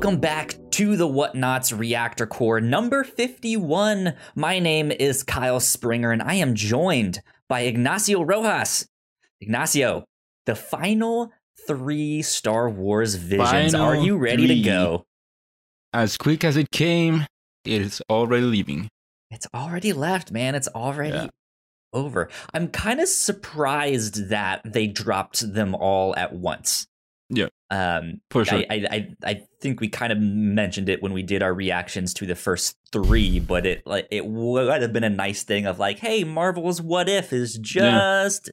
Welcome back to the Whatnauts Reactor Corps number 51. My name is Kyle Springer and I am joined by Ignacio Rojas. Ignacio, the final three Star Wars visions. Final Are you ready three. to go? As quick as it came, it is already leaving. It's already left, man. It's already Yeah. over. I'm kind of surprised that they dropped them all at once. Yeah. Um, For sure. I, I, I, I think we kind of mentioned it when we did our reactions to the first three, but it like it would have been a nice thing of like, hey, Marvel's What If is just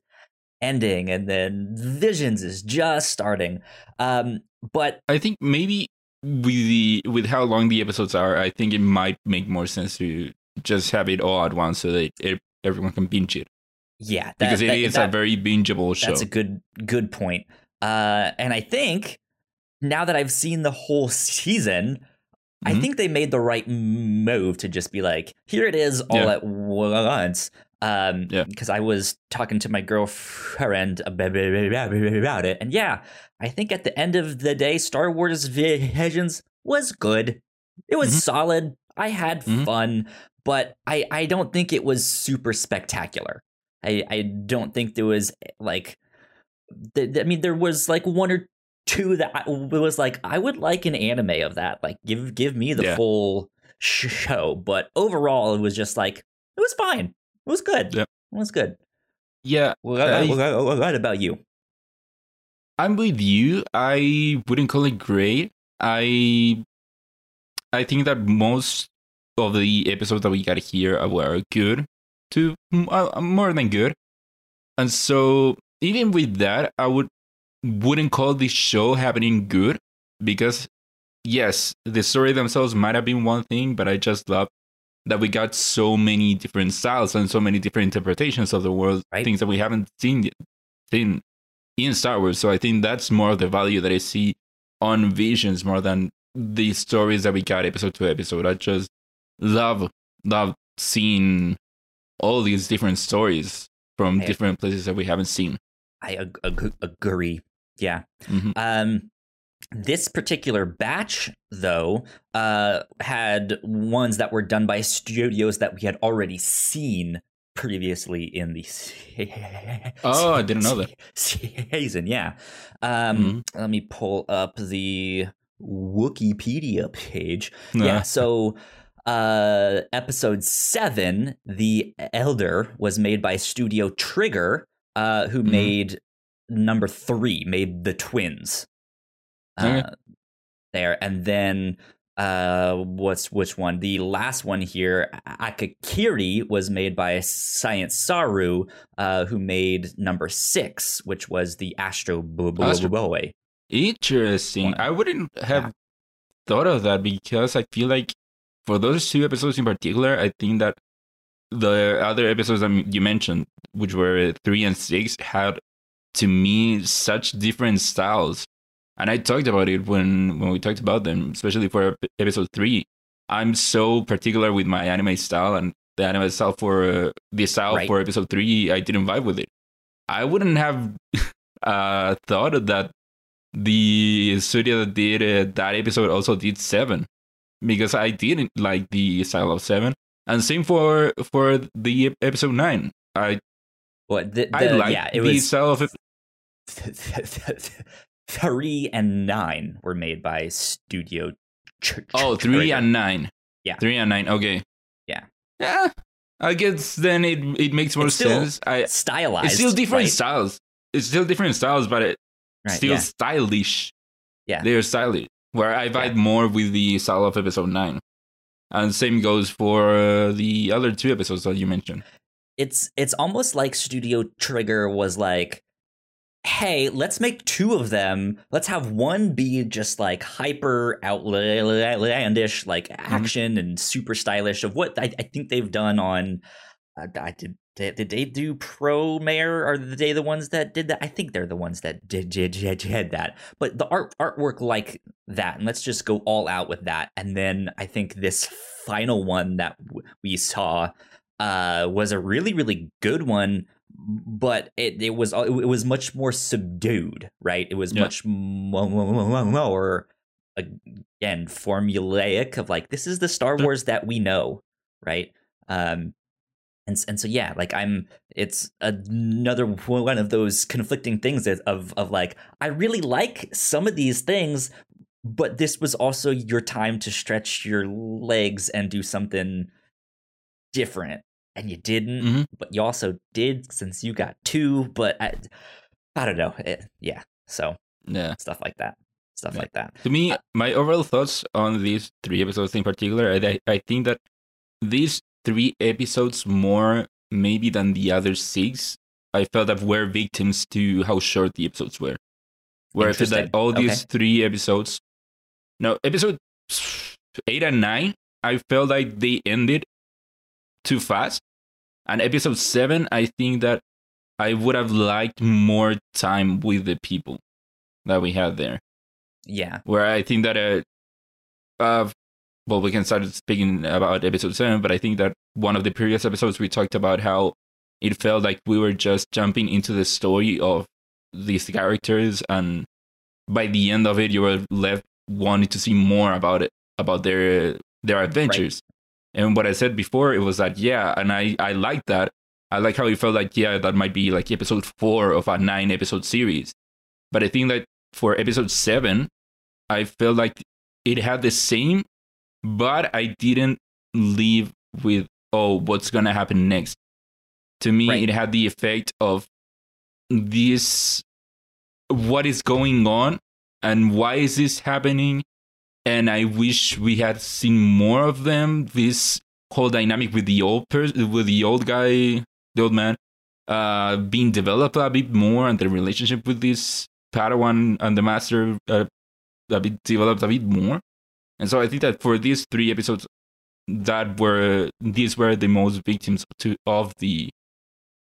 ending, and then Visions is just starting. Um, but I think maybe with the with how long the episodes are, I think it might make more sense to just have it all at once so that it, everyone can binge it yeah, that, because it that- is that- a very bingeable show. That's a good good point. Uh, and I think now that I've seen the whole season, I Mhm. think they made the right move to just be like, here it is all Yeah. at once. Um, Yeah. because I was talking to my girlfriend about it, and yeah, I think at the end of the day, Star Wars Visions was good. It was Mhm. solid. I had Mhm. fun, but I I don't think it was super spectacular. I I don't think there was like, th- I mean, there was like one or two that I, was like, I would like an anime of that. Like, give give me the Yeah. full show. But overall, it was just like it was fine. It was good. Yeah. It was good. yeah, What, I- what- what about you? I'm with you. I wouldn't call it great. I I think that most of the episodes that we got here were good to uh, more than good. And so even with that, I would wouldn't call this show happening good because yes, the story themselves might have been one thing, but I just love that we got so many different styles and so many different interpretations of the world, Right. things that we haven't seen seen in Star Wars. So I think that's more of the value that I see on Visions more than the stories that we got episode to episode. I just love love seeing all these different stories from different places that we haven't seen. I ag- ag- agree. Yeah. Mhm. Um, this particular batch, though, uh, had ones that were done by studios that we had already seen previously in the se- Oh, I didn't know that. season. Yeah. Um, Mm-hmm. Let me pull up the Wikipedia page. Nah. Yeah. So, uh, episode seven, The Elder, was made by Studio Trigger, uh, who Mhm. made number three, made the twins. Uh, Okay. There, and then uh, what's which one? The last one here, Akakiri, was made by Science Saru, uh, who made number six, which was the Astro Bo- Bo- Astro- Boy. Interesting. One. I wouldn't have Yeah. thought of that because I feel like for those two episodes in particular, I think that the other episodes that you mentioned, which were three and six, had to me such different styles. And I talked about it when when we talked about them, especially for episode three. I'm so particular with my anime style, and the anime style for uh, the style Right. for episode three, I didn't vibe with it. I wouldn't have uh, thought that the studio that did uh, that episode also did seven because I didn't like the style of seven, and same for for the episode nine. I What the, I the- like yeah, it the was style of it. three and nine were made by Studio. Tr- Oh, Trigger. and nine. Yeah. three and nine. Okay. Yeah. Yeah. I guess then it it makes more sense. I stylized. it's still different right? styles. It's still different styles, but it Right, still yeah. stylish. Yeah. They're stylish. Where I vibe more with the style of episode nine. And same goes for uh, the other two episodes that you mentioned. It's it's almost like Studio Trigger was like, hey, let's make two of them. Let's have one be just like hyper outlandish, like Mm-hmm. action and super stylish of what I, I think they've done on. Uh, I did. Did, did they do Promare? Are they the ones that did that? I think they're the ones that did did, did, did that. But the art artwork like that, and let's just go all out with that. And then I think this final one that w- we saw uh, was a really really good one but it, it was it was much more subdued right it was Yeah. much mo- mo- mo- more again formulaic of like this is the Star Wars that we know, right? Um, and and so yeah, like I'm, it's another one of those conflicting things of of like I really like some of these things, but this was also your time to stretch your legs and do something different, and you didn't. Mhm. But you also did since you got two. But I, I don't know. It, yeah, so Yeah. stuff like that, stuff Yeah. like that. To me, my overall thoughts on these three episodes in particular, I, I think that these three episodes more maybe than the other six, I felt that were victims to how short the episodes were. Where I feel that all Okay. these three episodes, no, episode eight and nine, I felt like they ended too fast. And episode seven, I think that I would have liked more time with the people that we had there Yeah, where I think that uh, uh well we can start speaking about episode 7 but I think that one of the previous episodes we talked about how it felt like we were just jumping into the story of these characters and by the end of it you were left wanting to see more about it about their their adventures. And what I said before it was that yeah and I I like that. I like how it felt like yeah that might be like episode 4 of a 9 episode series. But I think that for episode 7 I felt like it had the same, but I didn't leave with, oh, what's going to happen next. To me, Right. it had the effect of this what is going on and why is this happening? And I wish we had seen more of them. This whole dynamic with the old person, with the old guy, the old man, uh, being developed a bit more, and the relationship with this Padawan and the Master uh, a bit developed a bit more. And so I think that for these three episodes, that were these were the most victims to of the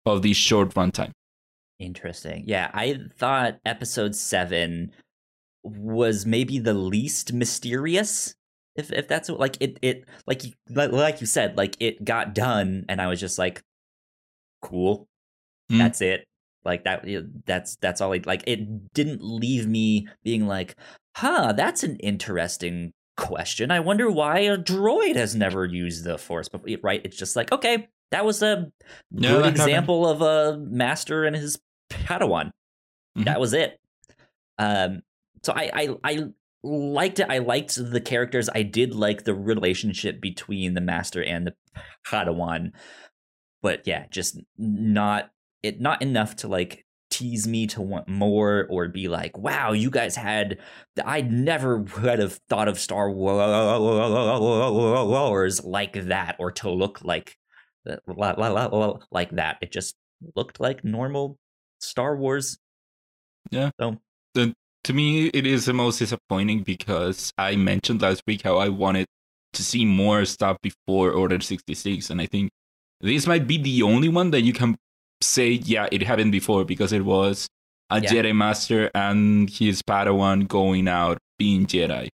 of the short runtime. Interesting. Yeah, I thought episode seven was maybe the least mysterious. If if that's what like it it like you like, you said like it got done and I was just like, cool, Mm. that's it. Like that that's that's all it like it didn't leave me being like, huh, that's an interesting question. I wonder why a droid has never used the force before. Right? It's just like okay, that was a Yeah, good happened. example of a master and his Padawan. Mhm. That was it. Um, so I, I I liked it. I liked the characters. I did like the relationship between the master and the Padawan. But yeah, just not it not enough to like tease me to want more or be like, wow, you guys had I never would have thought of Star Wars like that or to look like like that. It just looked like normal Star Wars. Yeah. So to me, it is the most disappointing because I mentioned last week how I wanted to see more stuff before Order sixty six, and I think this might be the only one that you can say, yeah, it happened before because it was a Yeah. Jedi Master and his Padawan going out being Jedi.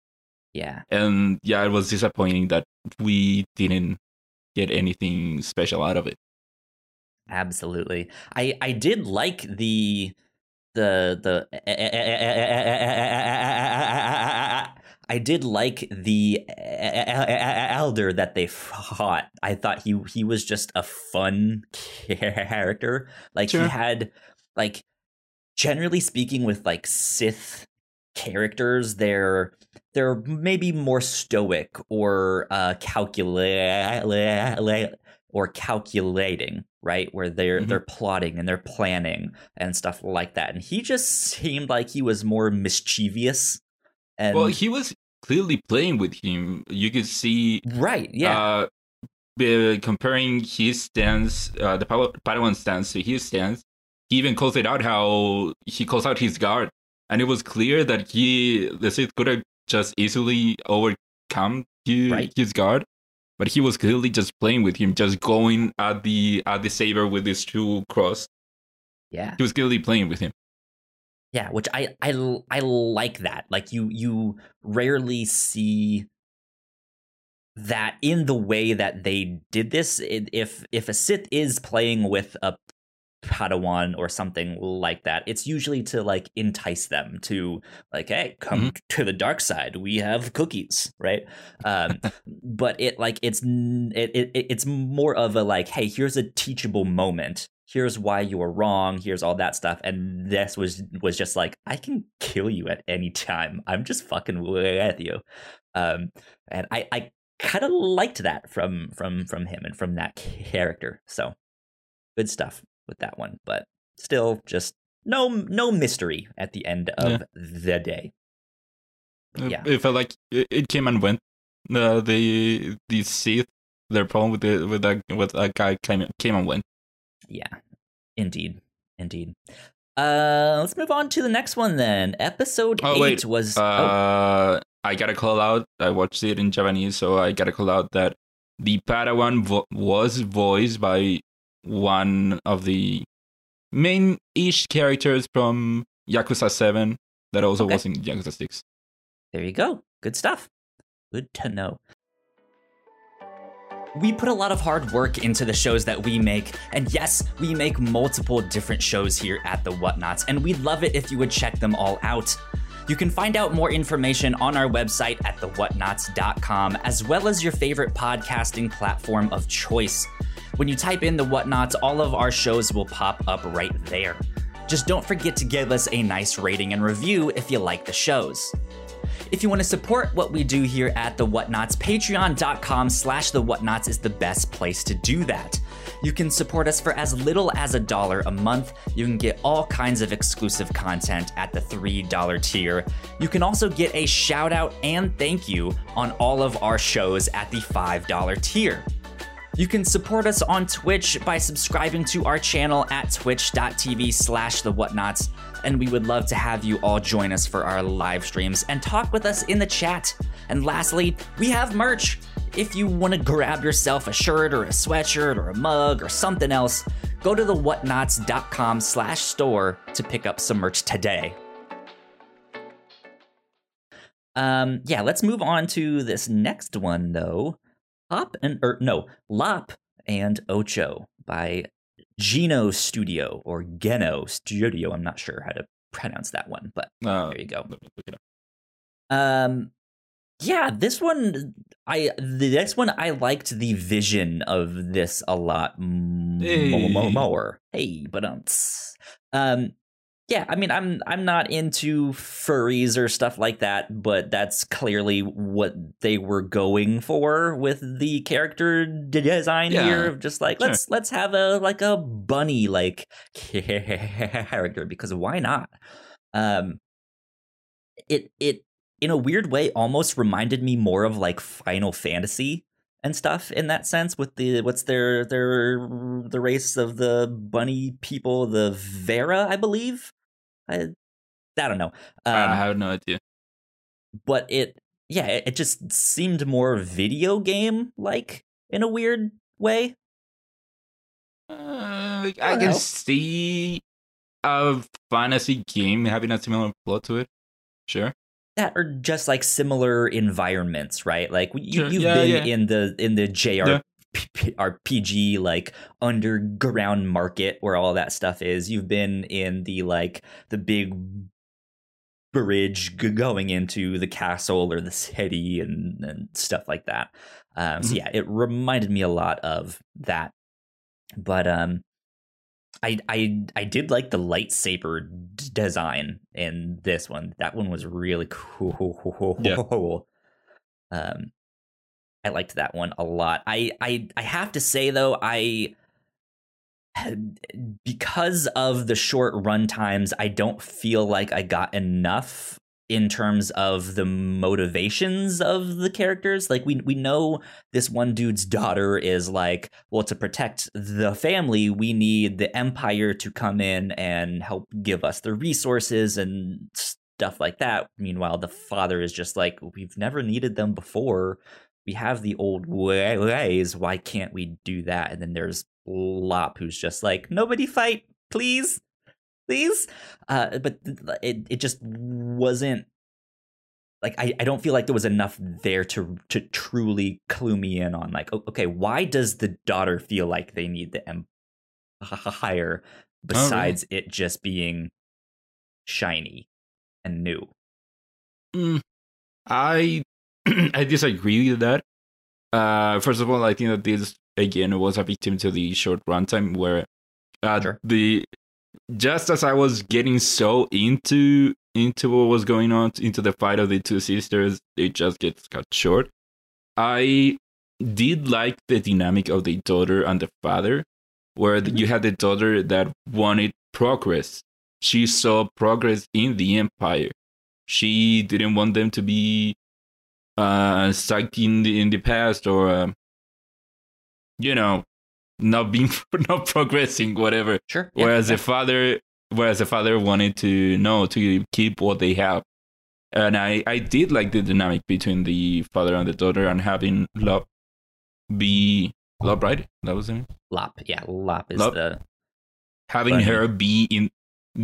Yeah. and yeah, it was disappointing that we didn't get anything special out of it. Absolutely. I I did like the the the I did like the elder that they fought. I thought he he was just a fun character. Like Sure. he had like generally speaking with like Sith characters, they're they're maybe more stoic or uh calculate or calculating, right? Where they're Mhm. they're plotting and they're planning and stuff like that. And he just seemed like he was more mischievous. And well, he was clearly playing with him. You could see, right, yeah, uh, comparing his stance, uh, the Pad- Padawan stance to his stance. He even calls it out how he calls out his guard, and it was clear that he, the Sith, could have just easily overcome his, Right. his guard. But he was clearly just playing with him, just going at the at the saber with his two cross. yeah. He was clearly playing with him. Yeah, which I I I like that. Like you you rarely see that in the way that they did this. If if a Sith is playing with a Padawan or something like that. It's usually to like entice them to like, hey, come Mhm. to the dark side. We have cookies, right? Um, but it like it's it, it it's more of a like, hey, here's a teachable moment. Here's why you were wrong. Here's all that stuff. And this was was just like, I can kill you at any time. I'm just fucking with you. Um, and I I kind of liked that from from from him and from that character. So good stuff with that one, but still just no no mystery at the end of Yeah. the day. It- Yeah. It felt like it, came and went. Uh, the the Sith, their problem with the with that with that guy came came and went. Yeah, indeed, indeed. Uh, let's move on to the next one then. Episode Oh, eight wait. was oh, Uh, I gotta call out. I watched it in Japanese, so I gotta call out that the Padawan vo- was voiced by one of the main-ish characters from Yakuza Seven, that also Okay. was in Yakuza Six. There you go. Good stuff. Good to know. We put a lot of hard work into the shows that we make, and yes, we make multiple different shows here at The Whatnauts, and we'd love it if you would check them all out. You can find out more information on our website at thewhatnauts.com, as well as your favorite podcasting platform of choice. When you type in The Whatnauts, all of our shows will pop up right there. Just don't forget to give us a nice rating and review if you like the shows. If you want to support what we do here at The Whatnauts, patreon.com slash The Whatnauts is the best place to do that. You can support us for as little as a dollar a month. You can get all kinds of exclusive content at the $3 tier. You can also get a shout out and thank you on all of our shows at the $5 tier. You can support us on Twitch by subscribing to our channel at twitch.tv slash the whatnauts, and we would love to have you all join us for our live streams and talk with us in the chat. And lastly, we have merch. If you want to grab yourself a shirt or a sweatshirt or a mug or something else, go to the whatnauts.com slash store to pick up some merch today. Um, yeah, let's move on to this next one though. Hop and or no, Lop and Ocho by Geno Studio or Geno Studio. I'm not sure how to pronounce that one, but Uh, there you go. let me look it up. Um, yeah, this one, I the next one, I liked the vision of this a lot m- Hey. mo- more. Hey, but um, yeah, I mean, I'm I'm not into furries or stuff like that, but that's clearly what they were going for with the character design Yeah, here. Of just like let's let's have a like a bunny like character because why not? Um, it it in a weird way almost reminded me more of like Final Fantasy and stuff in that sense with the what's their their the race of the bunny people the Viera I believe I I don't know I um, have no idea. but it yeah it, it just seemed more video game like in a weird way Uh, I don't can know. see a fantasy game having a similar plot to it. Sure. that are just like similar environments, right? Like you, Sure. you've Yeah, been yeah. in the in the JR RPG like underground market where all that stuff is. You've been in the like the big bridge g- going into the castle or the city and, and stuff like that. Um, so Mhm. yeah, it reminded me a lot of that. But um, I I I did like the lightsaber d- design in this one. That one was really cool. Yeah. Um, I liked that one a lot. I I I have to say though, I because of the short run times, I don't feel like I got enough in terms of the motivations of the characters. Like we we know this one dude's daughter is like, well, to protect the family, we need the empire to come in and help give us the resources and stuff like that. Meanwhile, the father is just like, we've never needed them before. We have the old wa- ways. Why can't we do that? And then there's Lop, who's just like, nobody fight, please, please. Uh, but it it just wasn't like I, I don't feel like there was enough there to to truly clue me in on like okay why does the daughter feel like they need the empire besides it just being shiny and new. Mm, I I disagree with that. Uh, first of all, I think that this again was a victim to the short runtime where uh, Sure. the just as I was getting so into into what was going on into the fight of the two sisters, it just gets cut short. I did like the dynamic of the daughter and the father, where Mhm. you had the daughter that wanted progress. She saw progress in the empire. She didn't want them to be uh, stuck in the in the past or uh, you know not being not progressing whatever Sure. yeah, whereas yeah. the father whereas the father wanted to know to keep what they have and i i did like the dynamic between the father and the daughter and having love be love right that was it Lop, yeah, Lop is Lop. the having her be in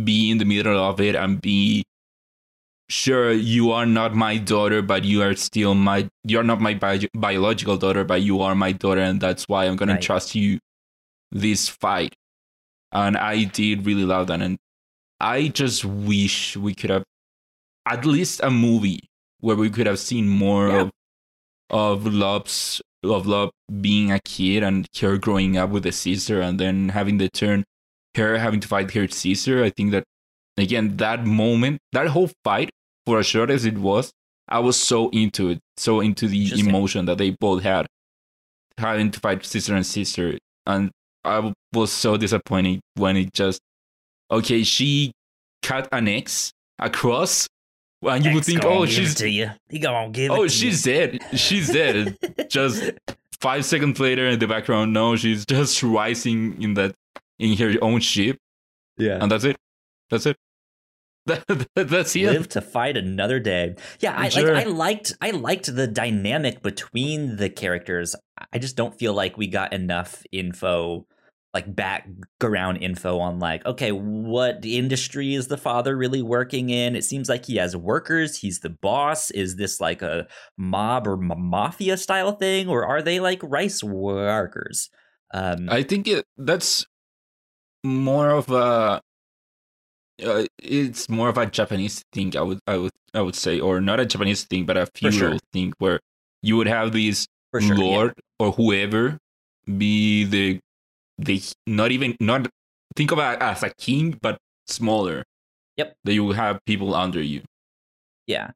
be in the middle of it and be sure you are not my daughter but you are still my you're not my bi- biological daughter but you are my daughter and that's why i'm going Right. to trust you this fight and i did really love that and i just wish we could have at least a movie where we could have seen more Yeah. of of love's of love being a kid and her growing up with a sister and then having the turn her having to fight her sister i think that again that moment that whole fight for as short as it was i was so into it so into the emotion that they both had having to fight sister and sister. And i was so disappointed when it just okay she cut an x across and you would think oh she's to you. He gonna give it oh to she's you. dead. She's dead. Just five seconds later in the background no she's just rising in that in her own ship. Yeah. and that's it. That's it. that, that- that's it live to fight another day. Yeah, I Sure. like I liked I liked the dynamic between the characters. I just don't feel like we got enough info like background info on like okay, what industry is the father really working in? It seems like he has workers, he's the boss. Is this like a mob or mafia style thing or are they like rice workers? Um i think it, that's more of a uh, it's more of a japanese thing i would i would i would say or not a japanese thing but a For sure. feudal thing where you would have these sure. yeah. lord or whoever be the the not even not think of it as a king but smaller Yep. that you have people under you Yeah.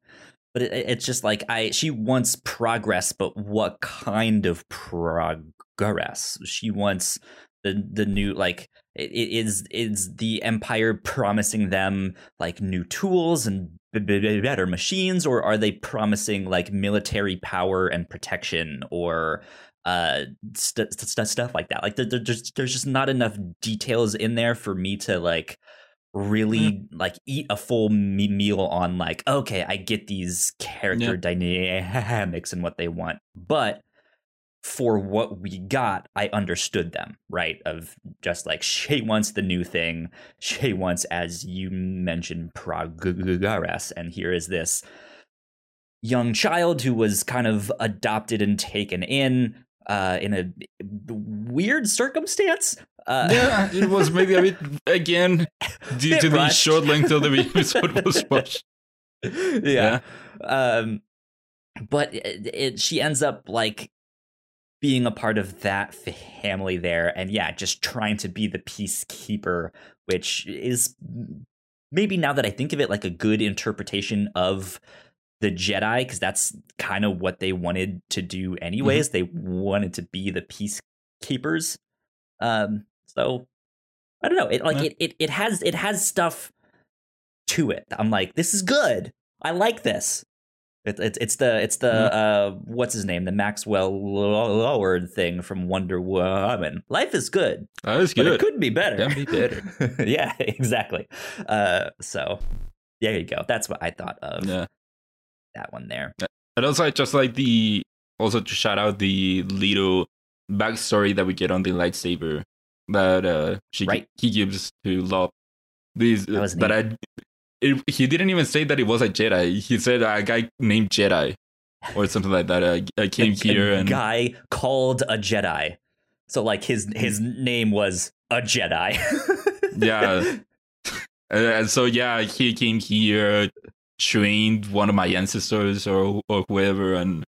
But it, it's just like I she wants progress, but what kind of progress? She wants the the new like it, it is is the empire promising them like new tools and b- b- better machines or are they promising like military power and protection or uh st- st- stuff like that? Like there, there- there's there's just not enough details in there for me to like really like eat a full me- meal on like okay i get these character dynamics and what they want. But for what we got i understood them right? Of just like she wants the new thing. She wants as you mentioned progress and here is this young child who was kind of adopted and taken in uh in a weird circumstance. Uh yeah it was maybe a bit again due to the short length of the episode was rushed yeah. Um, but it, it, she ends up like being a part of that family there, and yeah, just trying to be the peacekeeper, which is maybe now that I think of it, like a good interpretation of the Jedi, because that's kind of what they wanted to do anyways. They wanted to be the peacekeepers. Um, so I don't know. It like Yeah. it, it it has it has stuff to it. I'm like, this is good. I like this. It's it's it's the it's the Yeah. uh what's his name the Maxwell Lord thing from Wonder Woman. Life is good, that was but it could be better. Can be better. yeah, exactly. Uh, so there you go. That's what I thought of yeah that one there. and also I just like the also to shout out the little backstory that we get on the lightsaber that uh she Right. he gives to Lop. These That that I it, he didn't even say that it was a Jedi. He said a guy named Jedi or something like that. I, I came A- a here and a guy called a Jedi. So like his his name was a Jedi. yeah. And so yeah, he came here, trained one of my ancestors or or whoever, and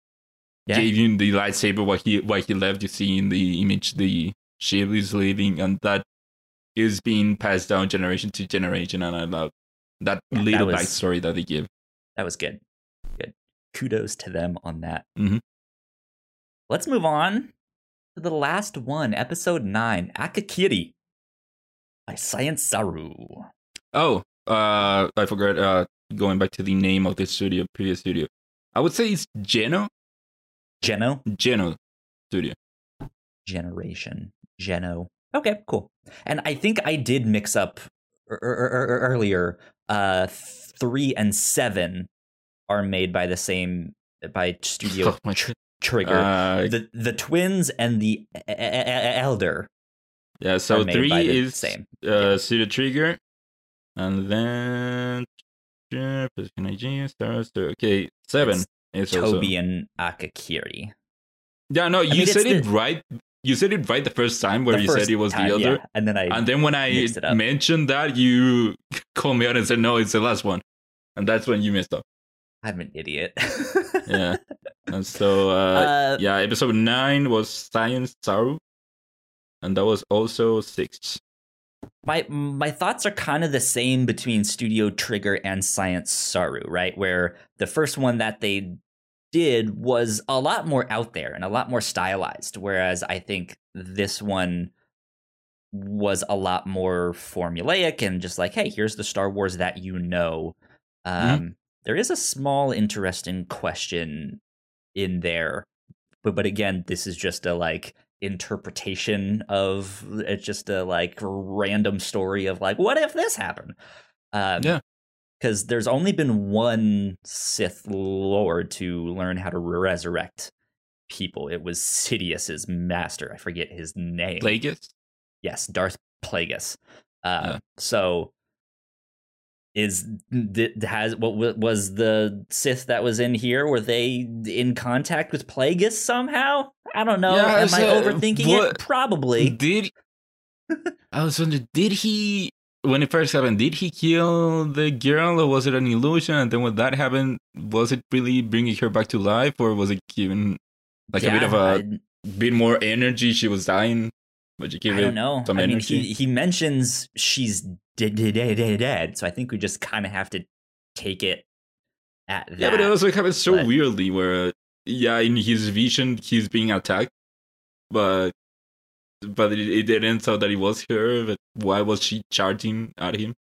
Yeah. gave him the lightsaber. What he what he left. You see in the image the ship is leaving, and that is being passed down generation to generation. And I love that Yeah, that little was- backstory that they give. That was good. Good. Kudos to them on that. Mhm. Let's move on to the last one, episode nine, Akakiri by Science Saru. Oh, uh, I forgot. Uh, going back to the name of the studio, previous studio, I would say it's Geno. Geno Geno Studio. Generation. Geno. Okay, cool. And I think I did mix up earlier. Uh, three and seven are made by the same by Studio Oh my Tr- Trigger. Uh, the the twins and the e- e- elder yeah. So three is same. uh, Studio Trigger, and then yeah, Pacific Nigeria, Star Star- Okay, seven It's is also. And Akakiri. Yeah, no, you mean, it's said it the- right. You said it right the first time where The you said it was time, the other. yeah, and then I And then when I mixed it up. mentioned that, you called me out and said, no, it's the last one. And that's when you messed up. I'm an idiot. Yeah. And so, uh, Uh, yeah, episode nine was Science Saru. And that was also six. my my thoughts are kind of the same between Studio Trigger and Science Saru, right? Where the first one that they did was a lot more out there and a lot more stylized, whereas I think this one was a lot more formulaic and just like, hey, here's the Star Wars that you know. Um, There is a small interesting question in there, but but again, this is just a like interpretation of it's just a like random story of like what if this happened um Yeah. Because there's only been one sith lord to learn how to resurrect people. It was sidious's master. I forget his name. Plagueis? yes darth plagueis. Uh Yeah. so is has what was the sith that was in here were they in contact with plagueis somehow? I don't know. Yeah, am i so overthinking it? probably. Did I was wondering, did he when it first happened, did he kill the girl or was it an illusion? And then when that happened, was it really bringing her back to life or was it giving like a bit of a I- bit more energy? She was dying, but you give I it don't know. some I mean, he he mentions she's dead, dead, dead, dead, dead. So I think we just kind of have to take it at that. Yeah, but it also happens so but- weirdly where uh, yeah, in his vision he's being attacked, but but it, it didn't so that it was her. But why was she charging at him?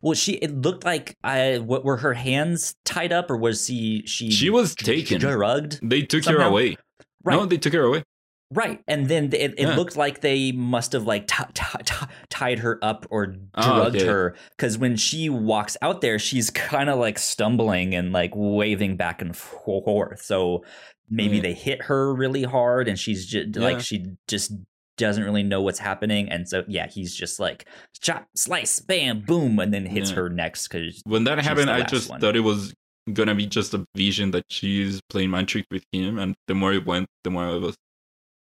well, she it looked like I what were her hands tied up, or was she she She was taken. drugged? They took her away. Right, No, they took her away. right, and then it, it Yeah. looked like they must have like t- t- t- tied her up or Oh, drugged okay. her because when she walks out there, she's kind of like stumbling and like waving back and forth. So maybe Yeah. they hit her really hard and she's just Yeah. like she just doesn't really know what's happening and so yeah he's just like chop slice bam boom and then hits Yeah. her next because When that happened, I just one. thought it was gonna be just a vision that she's playing mind trick with him, and the more it went, the more I was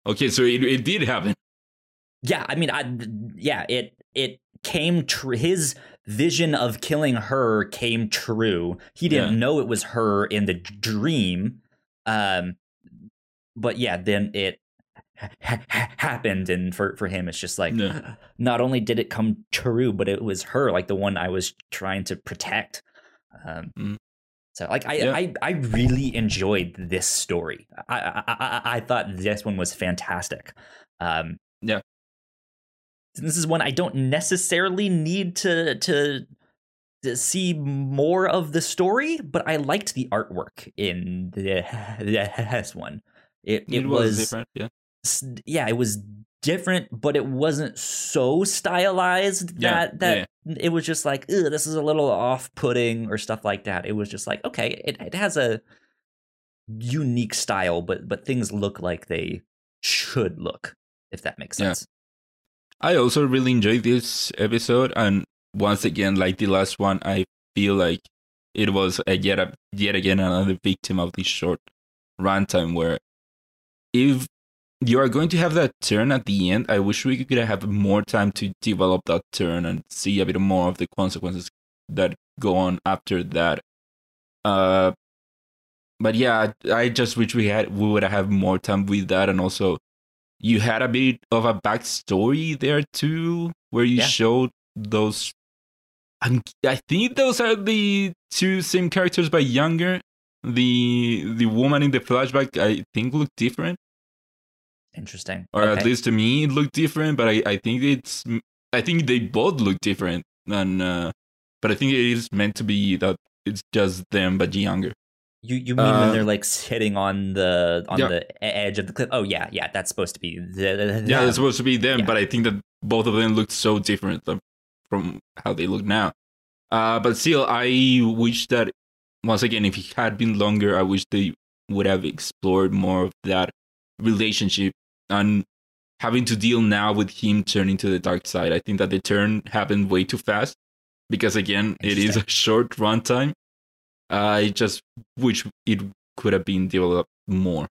okay. So it, it did happen. yeah i mean i yeah it it came true his vision of killing her came true he didn't know it was her in the dream um but yeah then it ha- ha- happened and for for him it's just like not only did it come true but it was her like the one i was trying to protect um Mm. so like I, Yeah. I i really enjoyed this story I, I i i thought this one was fantastic um Yeah. this is one i don't necessarily need to to to see more of the story but i liked the artwork in the this one it, it, It, was, was different. Yeah. yeah, it was different, but it wasn't so stylized Yeah, that that it was just like, Ugh, this is a little off-putting or stuff like that. It was just like, okay, it, it has a unique style, but but things look like they should look, if that makes Yeah. sense. I also really enjoyed this episode, and once again, like the last one, I feel like it was a yet a, yet again another victim of this short runtime where if you are going to have that turn at the end. I wish we could have more time to develop that turn and see a bit more of the consequences that go on after that. Uh, but yeah, I just wish we had we would have more time with that, and also you had a bit of a backstory there too, where you Yeah. showed those. I'm, I think those are the two same characters, but younger. The the woman in the flashback, I think, looked different Interesting. or at least to me it looked different but i, I think it's i think they both look different and uh but i think it is meant to be that it's just them but younger You you mean when Uh, they're like sitting on the on yeah. the edge of the cliff? Oh yeah, yeah. That's supposed to be the, yeah it's supposed to be them Yeah. but i think that both of them looked so different from how they look now uh but still i wish that once again if it had been longer i wish they would have explored more of that relationship and having to deal now with him turning to the dark side. I think that the turn happened way too fast because again, it is a short runtime. I just wish it could have been developed more.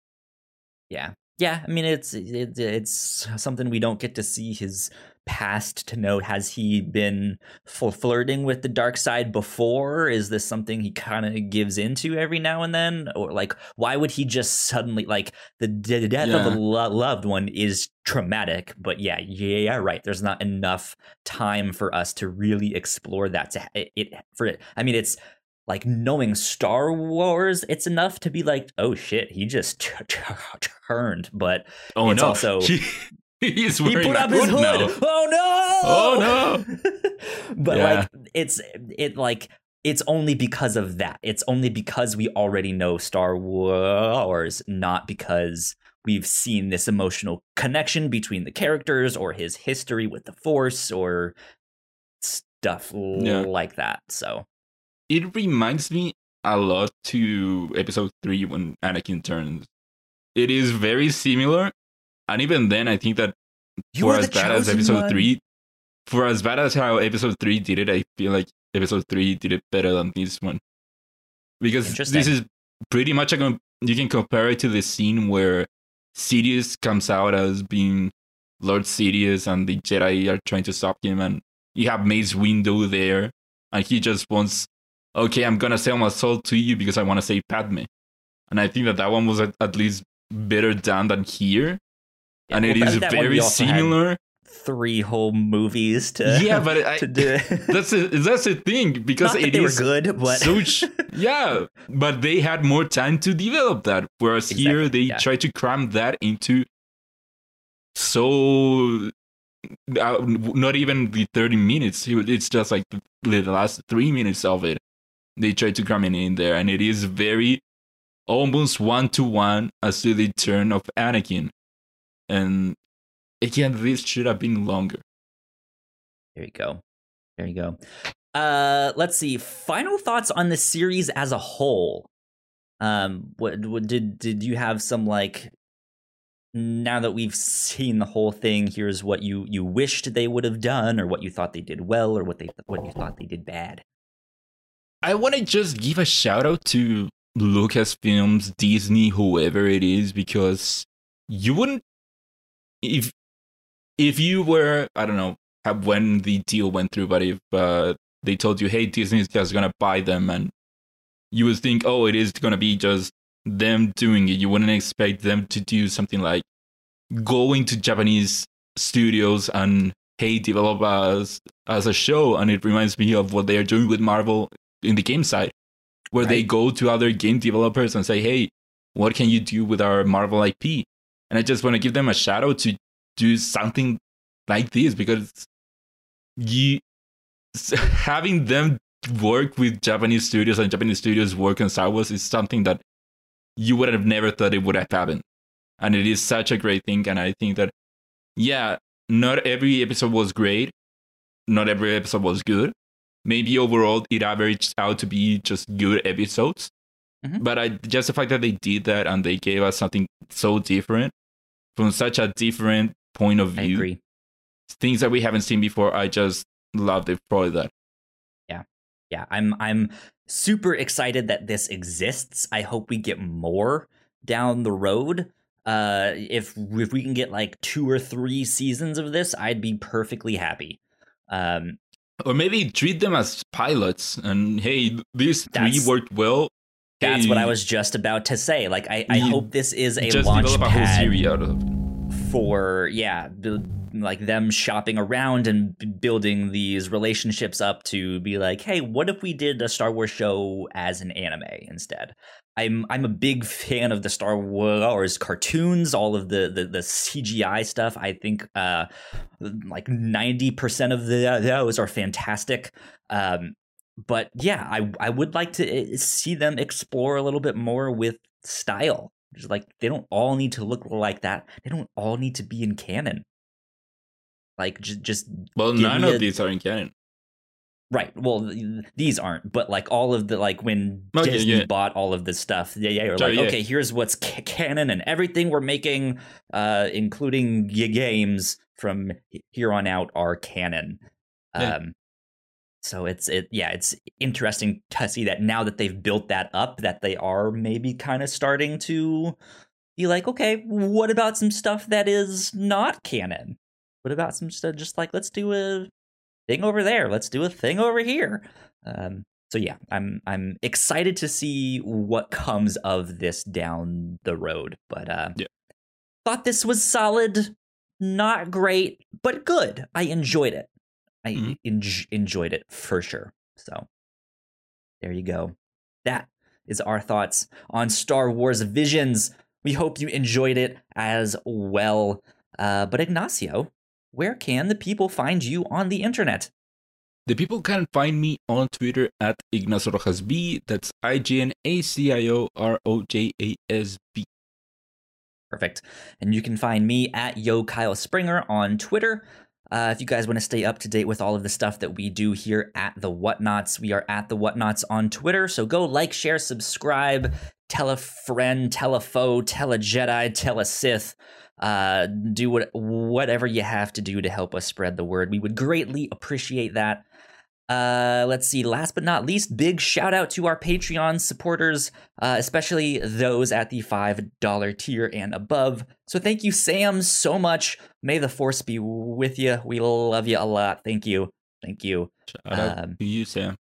Yeah, yeah. I mean, it's it, it's something we don't get to see his past to know. Has he been flirting with the dark side before? Is this something he kind of gives into every now and then, or like why would he just suddenly like the, the death of a lo- loved one is traumatic? But yeah, yeah, yeah, right. There's not enough time for us to really explore that. To it, it for it. I mean, it's like knowing Star Wars, it's enough to be like, oh shit, he just t- t- turned. But Oh It's no! also- he, he's he put up his hood hood. now. Oh no! Oh no! but Yeah. like, it's it like it's only because of that. It's only because we already know Star Wars, not because we've seen this emotional connection between the characters or his history with the Force or stuff Yeah. like that. So It reminds me a lot to episode three when Anakin turns. It is very similar, and even then, I think that you for as bad as episode one. three, for as bad as how episode three did it, I feel like episode three did it better than this one. Because this is pretty much a com- you can compare it to the scene where Sidious comes out as being Lord Sidious and the Jedi are trying to stop him, and you have Mace Windu there, and he just wants, okay, I'm gonna sell my soul to you because I want to save Padme, and I think that that one was at, at least better done than here, Yeah, and well, it is that one we very similar. Three whole movies to yeah, but I, to do. that's the that's the thing because it were good, but yeah, but they had more time to develop that. Whereas here they yeah. try to cram that into so uh, not even the 30 minutes. It's just like the last three minutes of it. They try to cram it in there, and it is very almost one to one as to the turn of Anakin. And again, this should have been longer. There you go. There you go. Uh, let's see. Final thoughts on the series as a whole. Um, what, what did did you have some like? Now that we've seen the whole thing, here's what you you wished they would have done, or what you thought they did well, or what they what you thought they did bad. I want to just give a shout out to Lucasfilms, Disney, whoever it is, because you wouldn't if if you were I don't know when the deal went through, but if uh, they told you, hey, Disney's just gonna buy them, and you would think, oh, it is gonna be just them doing it. You wouldn't expect them to do something like going to Japanese studios and hey, develop us as a show. And it reminds me of what they are doing with Marvel in the game side, where they go to other game developers and say, hey, what can you do with our Marvel IP? And I just want to give them a shout out to do something like this because you having them work with Japanese studios and Japanese studios work on Star Wars is something that you would have never thought it would have happened. And it is such a great thing. And I think that, yeah, not every episode was great. Not every episode was good. Maybe overall it averaged out to be just good episodes. Mhm. But I just the fact that they did that and they gave us something so different from such a different point of I view, agree. things that we haven't seen before, I just love the for that. Yeah, yeah i'm i'm super excited that this exists i hope we get more down the road Uh, if if we can get like two or three seasons of this, I'd be perfectly happy. Um, or maybe treat them as pilots and hey, these three worked well. that's what I was just about to say. Like, I, I hope this is a just launch develop a whole pad series out of. For yeah, like them shopping around and building these relationships up to be like, hey, what if we did a Star Wars show as an anime instead? I'm I'm a big fan of the Star Wars cartoons, all of the the, the CGI stuff. I think uh, like ninety percent of the those are fantastic. Um, but yeah, I I would like to eh, see them explore a little bit more with style. Just like they don't all need to look like that. They don't all need to be in canon. Like just just Well, none of a- these are in canon. right. Well, these aren't, but like all of the like when Okay, Disney yeah. bought all of this stuff, yeah, yeah, you're Sorry, like, yeah. okay, here's what's ca- canon and everything we're making, uh, including games from here on out are canon. Yeah. So it's it yeah it's interesting to see that now that they've built that up that they are maybe kind of starting to be like okay what about some stuff that is not canon? What about some stuff just like let's do a thing over there. Let's do a thing over here. Um so yeah i'm i'm excited to see what comes of this down the road but uh Yeah. thought this was solid not great but good. I enjoyed it I Mhm. enj- enjoyed it for sure. So there you go. That is our thoughts on Star Wars Visions. We hope you enjoyed it as well. Uh, but Ignacio, where can the people find you on the internet? The people can find me on Twitter at Ignacio Rojas B. That's I G N A C I O R O J A S B. Perfect. And you can find me at Yo Kyle Springer on Twitter. Uh, if you guys want to stay up to date with all of the stuff that we do here at the Whatnauts, we are at the Whatnauts on Twitter. So go like, share, subscribe, tell a friend, tell a foe, tell a Jedi, tell a Sith. Uh, do what whatever you have to do to help us spread the word. We would greatly appreciate that. Uh, let's see. Last but not least, big shout out to our Patreon supporters, uh, especially those at the $5 tier and above. So thank you, Sam, so much. May the force be with you. We love you a lot. Thank you. Thank you. Shout out Um, to you, Sam.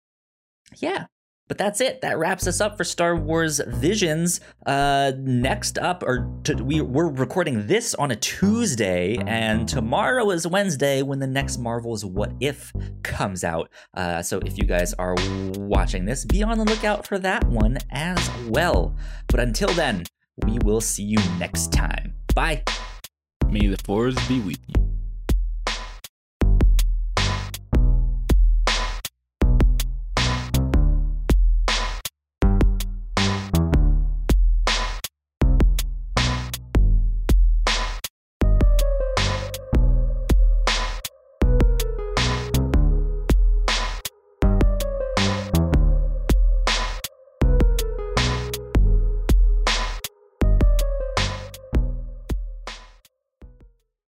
Yeah. But that's it. That wraps us up for Star Wars Visions. Uh, next up, or we we're recording this on a Tuesday, and tomorrow is Wednesday when the next Marvel's What If comes out. Uh, so if you guys are watching this, be on the lookout for that one as well. But until then, we will see you next time. Bye. May the force be with you.